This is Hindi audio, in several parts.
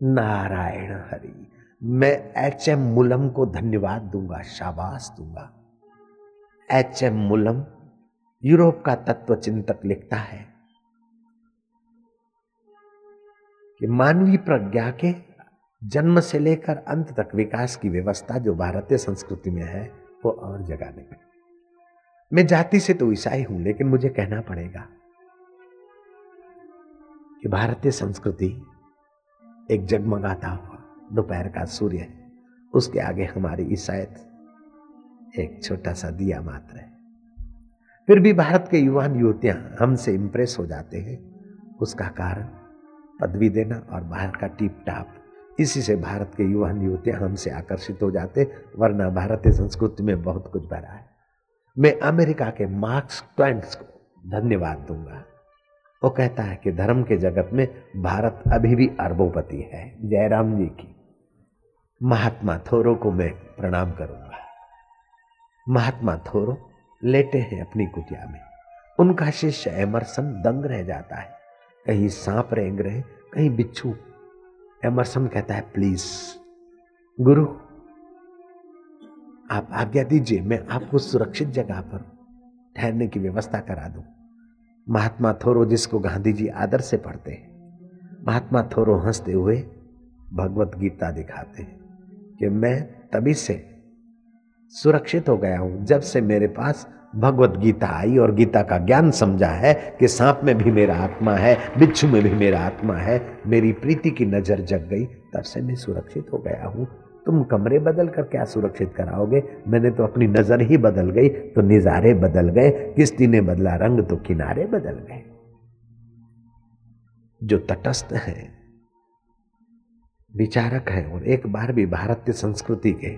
नारायण हरि, मैं एच एम मुलम को धन्यवाद दूँगा, शाबाश दूँगा। एच एम मुलम यूरोप का तत्व चिंतक लिखता है कि मानवीय प्रज्ञा के जन्म से लेकर अंत तक विकास की व्यवस्था जो भारतीय संस्कृति में है, वो और जगह नहीं। मैं जाति से तो ईसाई हूँ, लेकिन मुझे कहना पड़ेगा कि भारतीय संस्कृति एक जगमगाता हुआ दोपहर का सूर्य उसके आगे हमारी ईसायत एक छोटा सा दिया मात्र है। फिर भी भारत के युवान युवतियाँ हमसे इंप्रेस हो जाते हैं। उसका कारण पदवी देना और बाहर का टीप टाप इसी से भारत के युवान युवतियाँ हमसे आकर्षित हो जाते वरना भारतीय संस्कृति में बहुत कुछ भरा है। मैं अमेरिका के मार्क्स ट्वेंट्स को धन्यवाद दूँगा। वो कहता है कि धर्म के जगत में भारत अभी भी अरबोपति है, जयराम जी की। महात्मा थोरो को मैं प्रणाम करूँगा। महात्मा थोरो लेटे हैं अपनी कुटिया में। उनका शिष्य एमरसन दंग रह जाता है। कहीं सांप रेंग रहे, कहीं बिच्छू। एमरसन कहता है, प्लीज़, गुरु, आप आज्ञा दीजिए, मैं आपको सुरक्षित जगह पर ठहरने की व्यवस्था करा दूँ। महात्मा थोरो जिसको गांधी जी आदर से पढ़ते हैं। महात्मा थोरो हँसते हुए भगवत गीता दिखाते हैं कि मैं तभी से सुरक्षित हो गया हूँ जब से मेरे पास भगवत गीता आई और गीता का ज्ञान समझा है कि सांप में भी मेरा आत्मा है, बिच्छू में भी मेरा आत्मा है, मेरी प्रीति की नज़र जग गई, तब से मैं सुरक्षित हो गया हूँ। तुम कमरे बदल कर क्या सुरक्षित कराओगे? मैंने तो अपनी नज़र ही बदल गई तो निजारे बदल गए। किस्ती ने बदला रंग तो किनारे बदल गए। जो तटस्थ है, विचारक है, और एक बार भी भारतीय संस्कृति के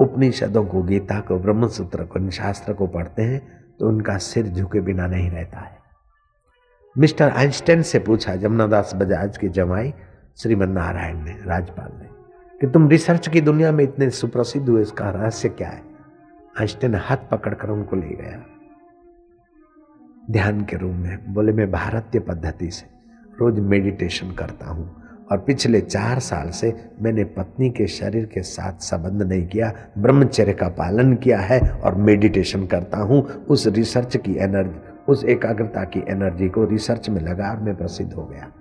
उपनिषदों को, गीता को, ब्रह्मसूत्र को, शास्त्र को पढ़ते हैं तो उनका सिर झुके बिना नहीं रहता है। मिस्टर आइंस्टाइन से पूछा, जमुनादास बजाज की जमाई श्रीमन नारायण ने, राजपाल ने कि तुम रिसर्च की दुनिया में इतने सुप्रसिद्ध हुए इसका रहस्य क्या है? आइंस्टाइन हाथ पकड़कर उनको ले गया। ध्यान के रूम में, बोले, मैं भारतीय पद्धति से रोज मेडिटेशन करता हूँ और पिछले चार साल से मैंने पत्नी के शरीर के साथ संबंध नहीं किया, ब्रह्मचर्य का पालन किया है और मेडिटेशन करता हूँ। उस रिसर्च की एनर्जी, उस एकाग्रता की एनर्जी को रिसर्च में लगा और मैं प्रसिद्ध हो गया।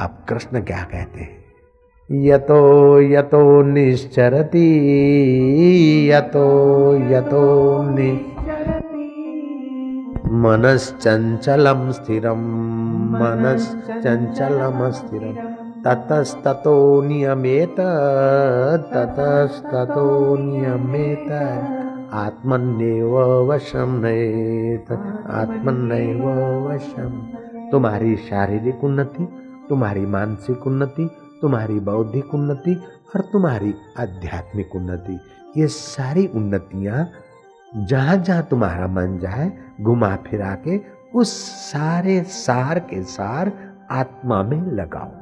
आप कृष्ण क्या कहते हैं? यतो यतो निश्चरति, यतो यतो मनश्चञ्चलं स्थिरं मनश्चञ्चलम् स्थिरम् ततस्ततो नियमेत ततस्ततो नियमेत। आत्मन्यव वशम नयेत आत्मन्यव वशम तुम्हारी शारीरिक उन्नति, तुम्हारी मानसिक उन्नति तुम्हारी बौद्धिक उन्नति और तुम्हारी आध्यात्मिक उन्नति। ये सारी उन्नतियाँ जहाँ जहाँ तुम्हारा मन जाए घुमा फिरा के उस सारे सार के सार आत्मा में लगाओ।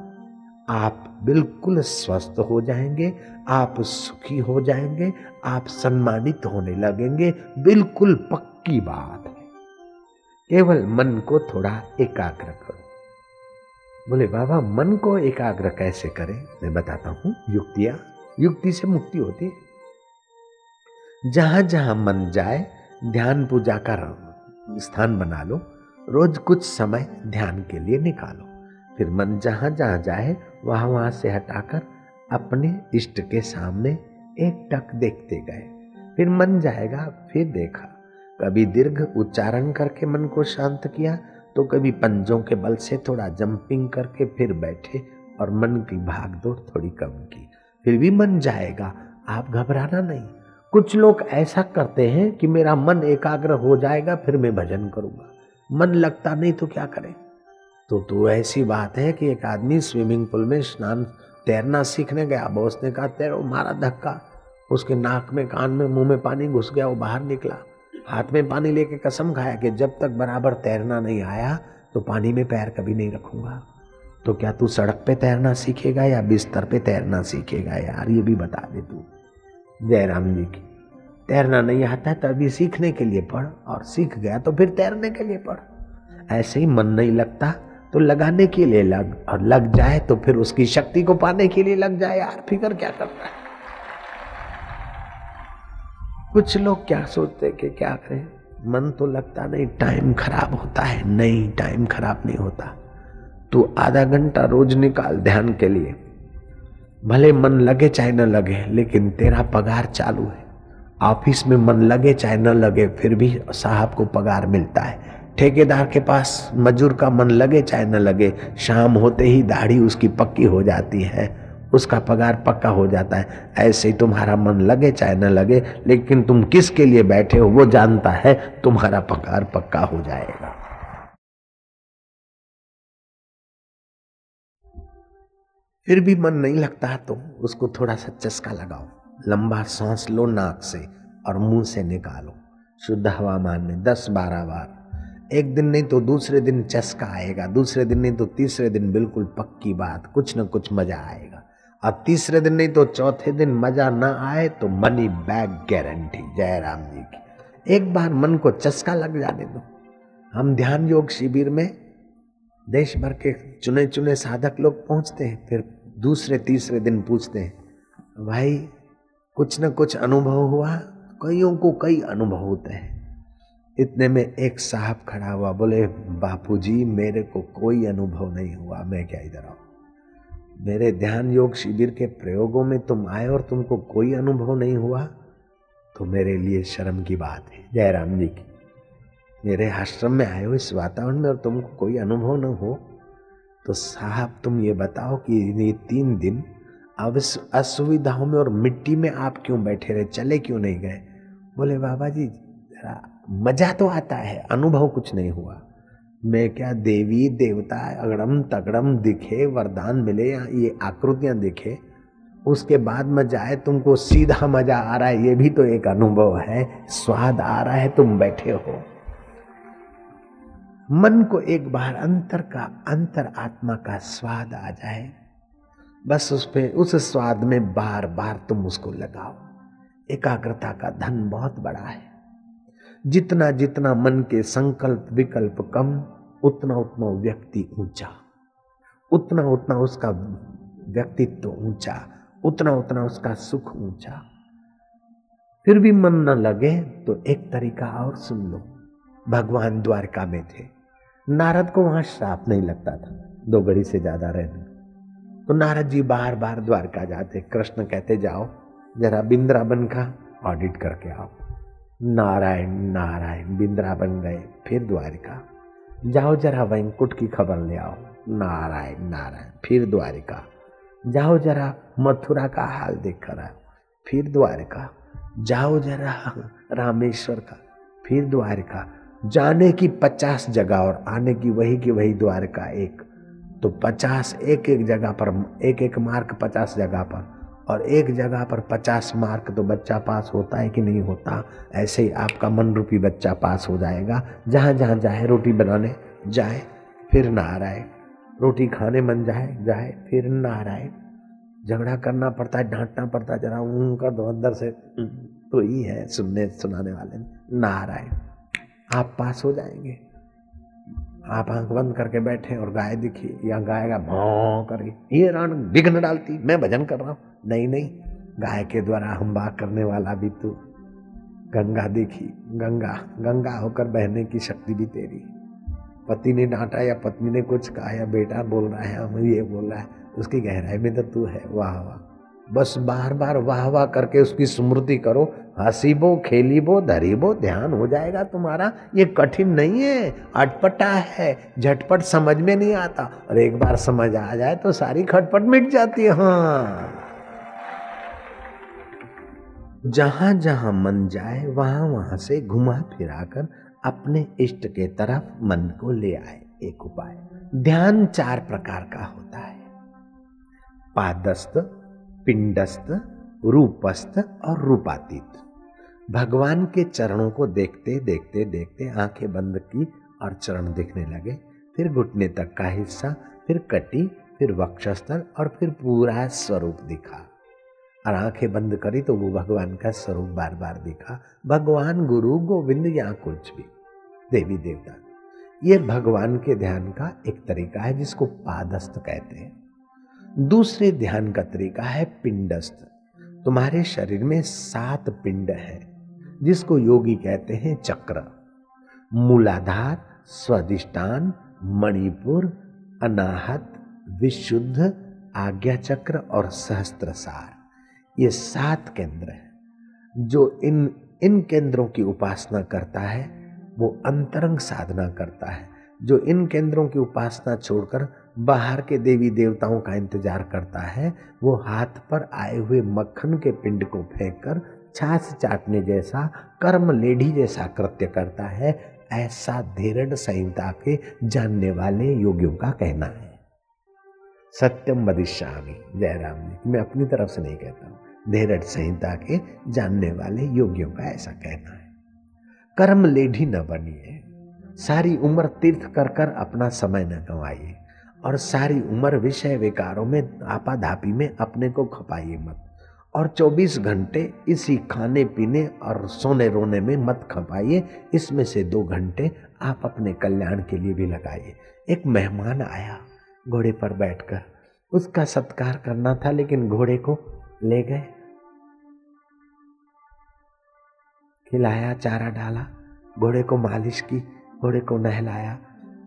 आप बिल्कुल स्वस्थ हो जाएँगे, आप सुखी हो जाएँगे, आप सम्मानित होने लगेंगे। बिल्कुल पक्की बात है। केवल मन को थोड़ा एकाग्र करो। बोले, बाबा, मन को एकाग्र कैसे करें? मैं बताता हूँ, युक्तियाँ। युक्ति से मुक्ति होती है। जहाँ जहाँ मन जाए, ध्यान पूजा का स्थान बना लो। रोज कुछ समय ध्यान के लिए निकालो। फिर मन जहाँ जहाँ जाए, वहाँ वहाँ से हटाकर अपने इष्ट के सामने एक टक देखते गए। फिर मन जाएगा, फिर देखा। कभी दीर्घ उच्चारण करके मन को शांत किया तो कभी पंजों के बल से थोड़ा जंपिंग करके फिर बैठे और मन की भाग दौड़ थोड़ी कम की। फिर भी मन जाएगा, आप घबराना नहीं। कुछ लोग ऐसा करते हैं कि मेरा मन एकाग्र हो जाएगा, फिर मैं भजन करूँगा। मन लगता नहीं तो क्या करें? तो तो ऐसी बात है कि एक आदमी स्विमिंग पूल में स्नान, तैरना सीखने गया। बॉस ने कहा, तैरो, मारा धक्का। उसके नाक में, कान में, मुँह में पानी घुस गया, वो बाहर निकला। हाथ में पानी लेके कसम खाया कि जब तक बराबर तैरना नहीं आया तो पानी में पैर कभी नहीं रखूँगा। तो क्या तू सड़क पे तैरना सीखेगा या बिस्तर पे तैरना सीखेगा यार? ये भी बता दे तू। जयराम जी की, तैरना नहीं आता है तभी सीखने के लिए पढ़, और सीख गया तो फिर तैरने के लिए पढ़। ऐसे ही मन नहीं लगता तो लगाने के लिए लग, और लग जाए तो फिर उसकी शक्ति को पाने के लिए लग जाए। यार, फिकर क्या करता है? कुछ लोग क्या सोचते कि क्या करें? मन तो लगता नहीं टाइम खराब होता है। नहीं टाइम खराब नहीं होता। तू आधा घंटा रोज निकाल ध्यान के लिए। भले मन लगे चाहे न लगे, लेकिन तेरा पगार चालू है। ऑफ़िस में मन लगे चाहे न लगे, फिर भी साहब को पगार मिलता है। ठेकेदार के पास मजूर का मन लगे चाहे न लगे, शाम होते ही दाढ़ी उसकी पक्की हो जाती है। उसका पगार पक्का हो जाता है। ऐसे ही तुम्हारा मन लगे चाहे न लगे, लेकिन तुम किसके लिए बैठे हो वो जानता है, तुम्हारा पगार पक्का हो जाएगा। फिर भी मन नहीं लगता तो उसको थोड़ा सा चस्का लगाओ, लंबा सांस लो नाक से और मुँह से निकालो। शुद्ध हवामान में दस बारह बार। एक दिन नहीं तो दूसरे दिन चस्का आएगा, दूसरे दिन नहीं तो तीसरे दिन बिल्कुल पक्की बात, कुछ न कुछ मज़ा आएगा। और तीसरे दिन नहीं तो चौथे दिन मज़ा ना आए तो money back guarantee Jairam ji की। एक बार मन को चस्का लग जाने दो। हम ध्यान योग शिविर में देश भर के चुने चुने साधक लोग पहुँचते हैं, फिर दूसरे, तीसरे दिन पूछते हैं, भाई, कुछ न कुछ अनुभव हुआ? कईयों को कई अनुभव होते हैं। इतने में एक साहब खड़ा हुआ, बोले, बापूजी, मेरे को कोई अनुभव नहीं हुआ, मैं क्या इधर आऊँ? मेरे ध्यान योग शिविर के प्रयोगों में तुम आए और तुमको कोई अनुभव नहीं हुआ तो मेरे लिए शर्म की बात है। जयराम जी की, मेरे आश्रम में आए हो इस वातावरण में और तुमको कोई अनुभव न हो तो साहब तुम ये बताओ कि ये तीन दिन असुविधाओं में और मिट्टी में आप क्यों बैठे रहे? चले क्यों नहीं गए? बोले, बाबा जी मज़ा तो आता है, अनुभव कुछ नहीं हुआ। मैं क्या देवी देवता अगड़म तगड़म दिखे, वरदान मिले या ये आकृतियाँ दिखे? उसके बाद मज़ा आए तुमको सीधा मज़ा आ रहा है, ये भी तो एक अनुभव है। स्वाद आ रहा है, तुम बैठे हो। मन को एक बार अंतर का, अंतर आत्मा का स्वाद आ जाए। बस उस पे, उस स्वाद में बार बार तुम उसको लगाओ। एकाग्रता का धन बहुत बड़ा है। जितना जितना मन के संकल्प विकल्प कम, उतना उतना व्यक्ति ऊँचा। उतना उतना उसका व्यक्तित्व ऊँचा, उतना उतना उसका सुख ऊँचा। फिर भी मन न लगे तो एक तरीका और सुन लो। भगवान द्वारका में थे। नारद को वहाँ श्राप नहीं लगता था। दो घड़ी से ज़्यादा रहने। तो नारद जी बार बार द्वारका जाते। कृष्ण कहते, जाओ, जरा बिंद्राबन का ऑडिट करके आओ। नारायण नारायण बिंद्रा बन गए, फिर द्वारिका। जाओ जरा वैंकुट की खबर ले आओ। नारायण नारायण, फिर द्वारिका। जाओ जरा मथुरा का हाल देख कर आओ। फिर द्वारिका। जाओ जरा रामेश्वर का। फिर द्वारिका। जाने की पचास जगह और आने की वही की वही द्वारिका एक। तो पचास एक एक जगह पर एक एक मार्क पचास जगह पर। और एक जगह पर पचास मार्क तो बच्चा पास होता है कि नहीं होता? ऐसे ही आपका मन रूपी बच्चा पास हो जाएगा। जहाँ जहाँ जाए, रोटी बनाने, जाए, फिर नहाराए रोटी खाने मन जाए जाए, फिर नहाराए झगड़ा करना पड़ता है, डांटना पड़ता है, जरा ऊँ कर दो अंदर से। तो ही है सुनने, सुनाने वाले। नहाराए आप पास हो जाएँगे। आप आँख बंद करके बैठे और गाय दिखी, या गाय का भाव करके ये रान विघ्न डालती, मैं भजन कर रहा हूँ। नहीं नहीं, गाय के द्वारा हम बात करने वाला भी तू। गंगा देखी, गंगा गंगा होकर बहने की शक्ति भी तेरी। पति ने डांटा या पत्नी ने कुछ कहा, या बेटा बोल रहा है, हम ये बोल रहा है, उसकी गहराई में तो तू है, वाह वाह। बस बार बार वाह वाह करके उसकी स्मृति करो हसीबो, खेलीबो, धरीबो, ध्यान हो जाएगा तुम्हारा। ये कठिन नहीं है, अटपटा है, झटपट समझ में नहीं आता। और एक बार समझ आ जाए तो सारी खटपट मिट जाती है हाँ। जहाँ जहाँ मन जाए, वहाँ वहाँ से घुमा फिराकर अपने इष्ट के तरफ़ मन को ले आए, एक उपाय। ध्यान चार प्रकार का होता है। पादस्त, पिंडस्त, रूपस्त और रूपातीत। भगवान के चरणों को देखते देखते देखते आँखें बंद की और चरण दिखने लगे। फिर घुटने तक का हिस्सा, फिर कटी, फिर वक्षस्थल और फिर पूरा स्वरूप दिखा। और आँखें बंद करी तो वो भगवान का स्वरूप बार बार दिखा। भगवान, गुरु, गोविंद या कुछ भी। देवी देवता, ये भगवान के ध्यान का एक तरीका है जिसको पादस्थ कहते हैं। दूसरे ध्यान का तरीका है पिंडस्थ। तुम्हारे शरीर में सात पिंड है। जिसको योगी कहते हैं चक्र। मूलाधार, स्वादिष्टान, मणिपुर, अनाहत, विशुद्ध, आज्ञा चक्र और सहस्त्रसार। ये सात केंद्र हैं, जो इन इन केंद्रों की उपासना करता है, वो अंतरंग साधना करता है, जो इन केंद्रों की उपासना छोड़कर बाहर के देवी देवताओं का इंतज़ार करता है, वो हाथ पर आए हुए मक्खन के पिंड को फेंककर छाछ चाटने जैसा, कर्म लेढ़ी जैसा कृत्य करता है, ऐसा धीरड संहिता के जानने वाले योगियों का कहना है। सत्यम वदिष्यामी। जयराम जी। मैं अपनी तरफ़ से नहीं कहता हूँ। धीरज संहिता के जानने वाले योगियों का ऐसा कहना है। कर्म लेढ़ी न बनिए। सारी उम्र तीर्थ कर कर अपना समय न गंवाइए। और सारी उम्र विषय विकारों में, आपाधापी में अपने को खपाइए मत। और 24 घंटे इसी खाने पीने और सोने रोने में मत खपाइए। इसमें से दो घंटे आप अपने कल्याण के लिए भी लगाइए। एक मेहमान आया घोड़े पर बैठकर। उसका सत्कार करना था, लेकिन घोड़े को ले गए। खिलाया, चारा डाला, घोड़े को मालिश की, घोड़े को नहलाया।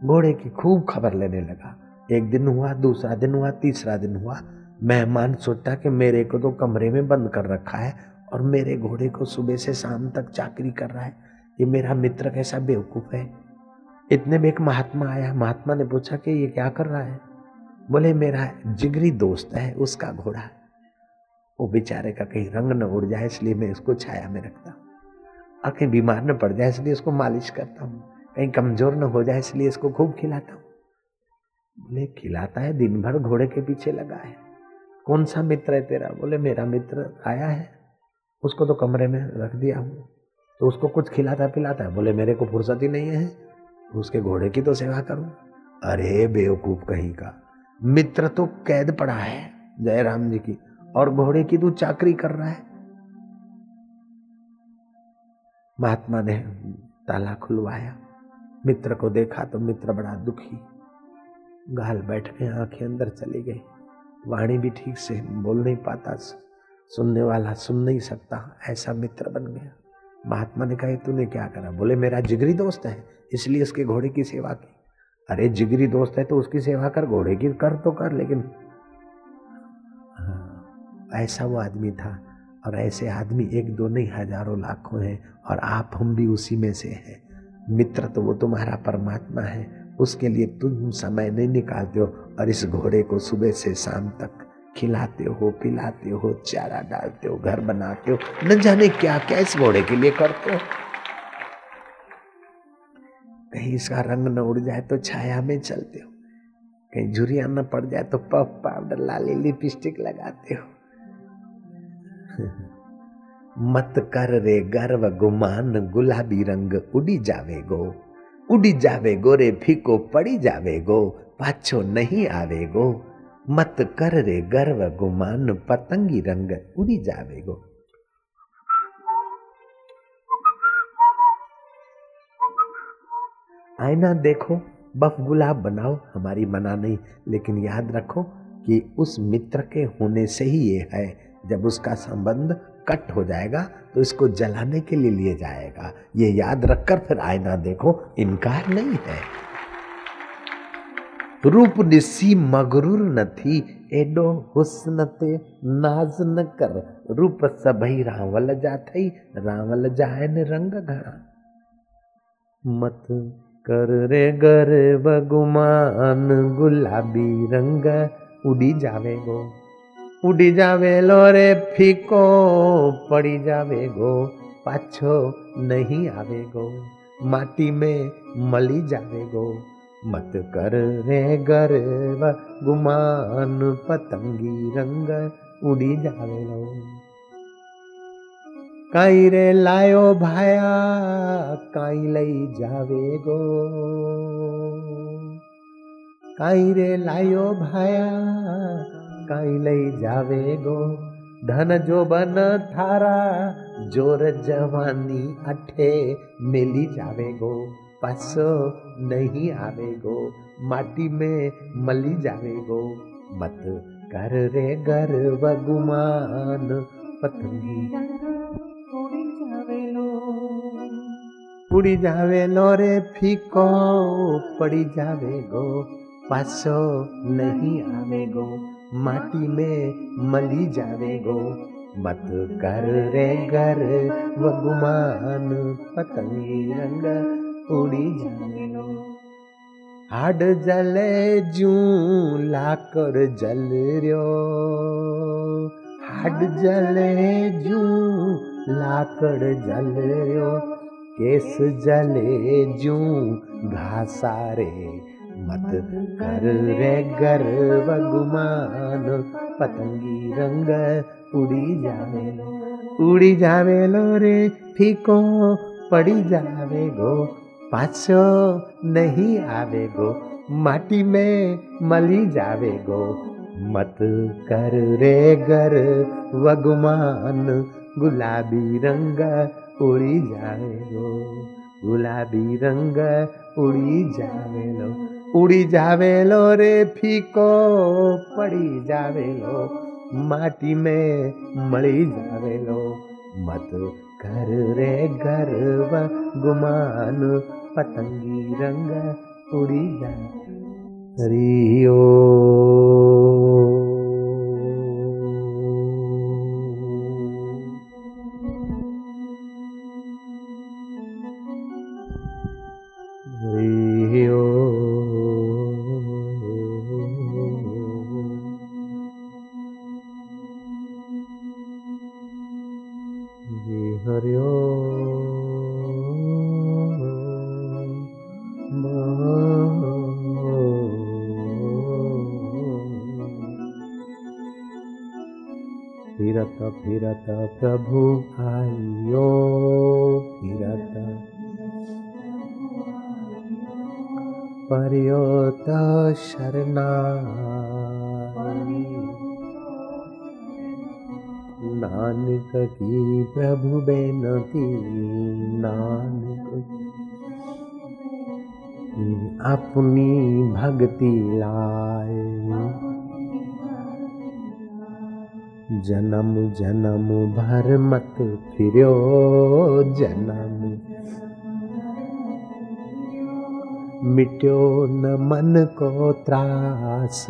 घोड़े की खूब खबर लेने लगा। एक दिन हुआ, दूसरा दिन हुआ, तीसरा दिन हुआ। मेहमान सोचता कि मेरे को तो कमरे में बंद कर रखा है और मेरे घोड़े को सुबह से शाम तक चाकरी कर रहा है। ये मेरा मित्र कैसा बेवकूफ़ है? इतने में एक महात्मा आया। महात्मा ने पूछा कि ये क्या कर रहा है? बोले, मेरा जिगरी दोस्त है, उसका घोड़ा। वो बेचारे का कहीं रंग न उड़ जाए, इसलिए मैं उसको छाया में रखता हूँ। और कहीं बीमार न पड़ जाए, इसलिए उसको मालिश करता हूँ। कहीं कमज़ोर न हो जाए, इसलिए इसको खूब खिलाता हूँ। बोले, खिलाता है दिन भर घोड़े के पीछे लगा है। कौन सा मित्र है तेरा? बोले, मेरा मित्र आया है। उसको तो कमरे में रख दिया हूँ तो उसको कुछ खिलाता पिलाता है। बोले, मेरे को फुर्सत ही नहीं है। उसके घोड़े की तो सेवा करूँ। अरे, बेवकूफ़ कहीं का। मित्र तो कैद पड़ा है, जयराम जी की। और घोड़े की तू चाकरी कर रहा है। महात्मा ने ताला खुलवाया। मित्र को देखा तो मित्र बड़ा दुखी। गाल बैठ गए आँखें अंदर चली गई। वाणी भी ठीक से बोल नहीं पाता सुनने वाला सुन नहीं सकता ऐसा मित्र बन गया। महात्मा ने कहा तूने क्या करा? बोले मेरा जिगरी दोस्त है इसलिए उसके घोड़े की सेवा की। अरे जिगरी दोस्त है तो उसकी सेवा कर घोड़े की कर तो कर लेकिन हाँ, ऐसा वो आदमी था और ऐसे आदमी एक दो नहीं हज़ारों लाखों हैं और आप हम भी उसी में से हैं। मित्र तो वो तुम्हारा परमात्मा है। उसके लिए तुम समय नहीं निकालते हो और इस घोड़े को सुबह से शाम तक खिलाते हो, पिलाते हो, चारा डालते हो, घर बनाते हो। न जाने क्या क्या इस घोड़े के लिए करते हो। कहीं इसका रंग न उड़ जाए तो छाया में चलते हो। कहीं झुरिया न पड़ जाए तो पफ, पाउडर, लाली लिपस्टिक लगाते हो। मत कर रे गर्व, गुमान, गुलाबी रंग उड़ी जावे गो उड़ी जावे गो रे फीको पड़ी जावे गो पाछो नहीं आवे गो मत कर रे गर्व गुमान, पतंगी रंग उड़ी जावे गो आईना देखो, बफ गुलाब बनाओ, हमारी मना नहीं। लेकिन याद रखो कि उस मित्र के होने से ही ये है, जब उसका संबंध कट हो जाएगा तो इसको जलाने के लिए लिए जाएगा। ये याद रखकर फिर आईना देखो, इनकार नहीं है। रूप निसी मगरूर न थी, एडो हुस्न ते नाज न कर। रूप सभई रावल जाथई, रावल जाए न रंग घड़ा मत कर रे गर गुमान गुलाबी रंग उड़ी जावे गो ઉડી જાવેલો રે ફીકો પડી જાવે ગો પાછો નહીં આવે ગો માટી में મળી જાવે ગો મત કર રે ગર્વ ગુમાન પતંગી રંગ ઉડી જાવેલો કાઈ રે લાયો ભાયા કાઈ લઈ જાવે ગો કાઈ રે લાયો ભાયા કાંઈ લઈ જાવે ગો ધન જો બન થારા જોર જવાની અઠે મેલી જાવે ગો પાછો નહીં આવે ગો માટી में મળી જાવે ગો મત કર રે ગર્વ ગુમાન પતંગી ઉડી જાવેલો રે ફીકો પડી જાવે ગો પાછો નહીં આવે ગો माटी में मली जावे गो। मत कर रे घर व पतंगी रंग उड़ी जानो हाड जले जू लाकर जल रो हाड जले जू लाकर जल रो केस जले जू घासारे रे मत कर रे गर्व गुमान पतंगी रंग उड़ी जावे। उड़ी जावे लो रे फीको पड़ी जावे गो। पाछो नहीं आवे गो माटी में मली जावे गो। मत कर रे गर वगुमान गुलाबी रंग उड़ी जावे गो। गुलाबी रंग उड़ी जावे लो। उड़ी जावे लो रे फीको, पड़ी जावे लो, माटी में मड़ी जावे लो मत कर रे गर्व गुमान, पतंगी रंग उड़ी जा रियो Three. फिरत फिरत प्रभु आयो फिरत। पर्योत शरणा। नानक की प्रभु बेनती, नानक अपनी भक्ति लाए। जन्म जन्म भर मत फिरो, जन्म। मिट्यो न मन को त्रास।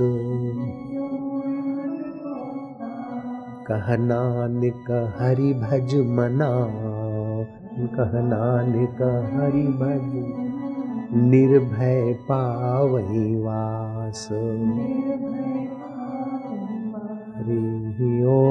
कह नानक हरि भज मना। कह नानक हरि भज निर्भय पावई वास। हरिः ओ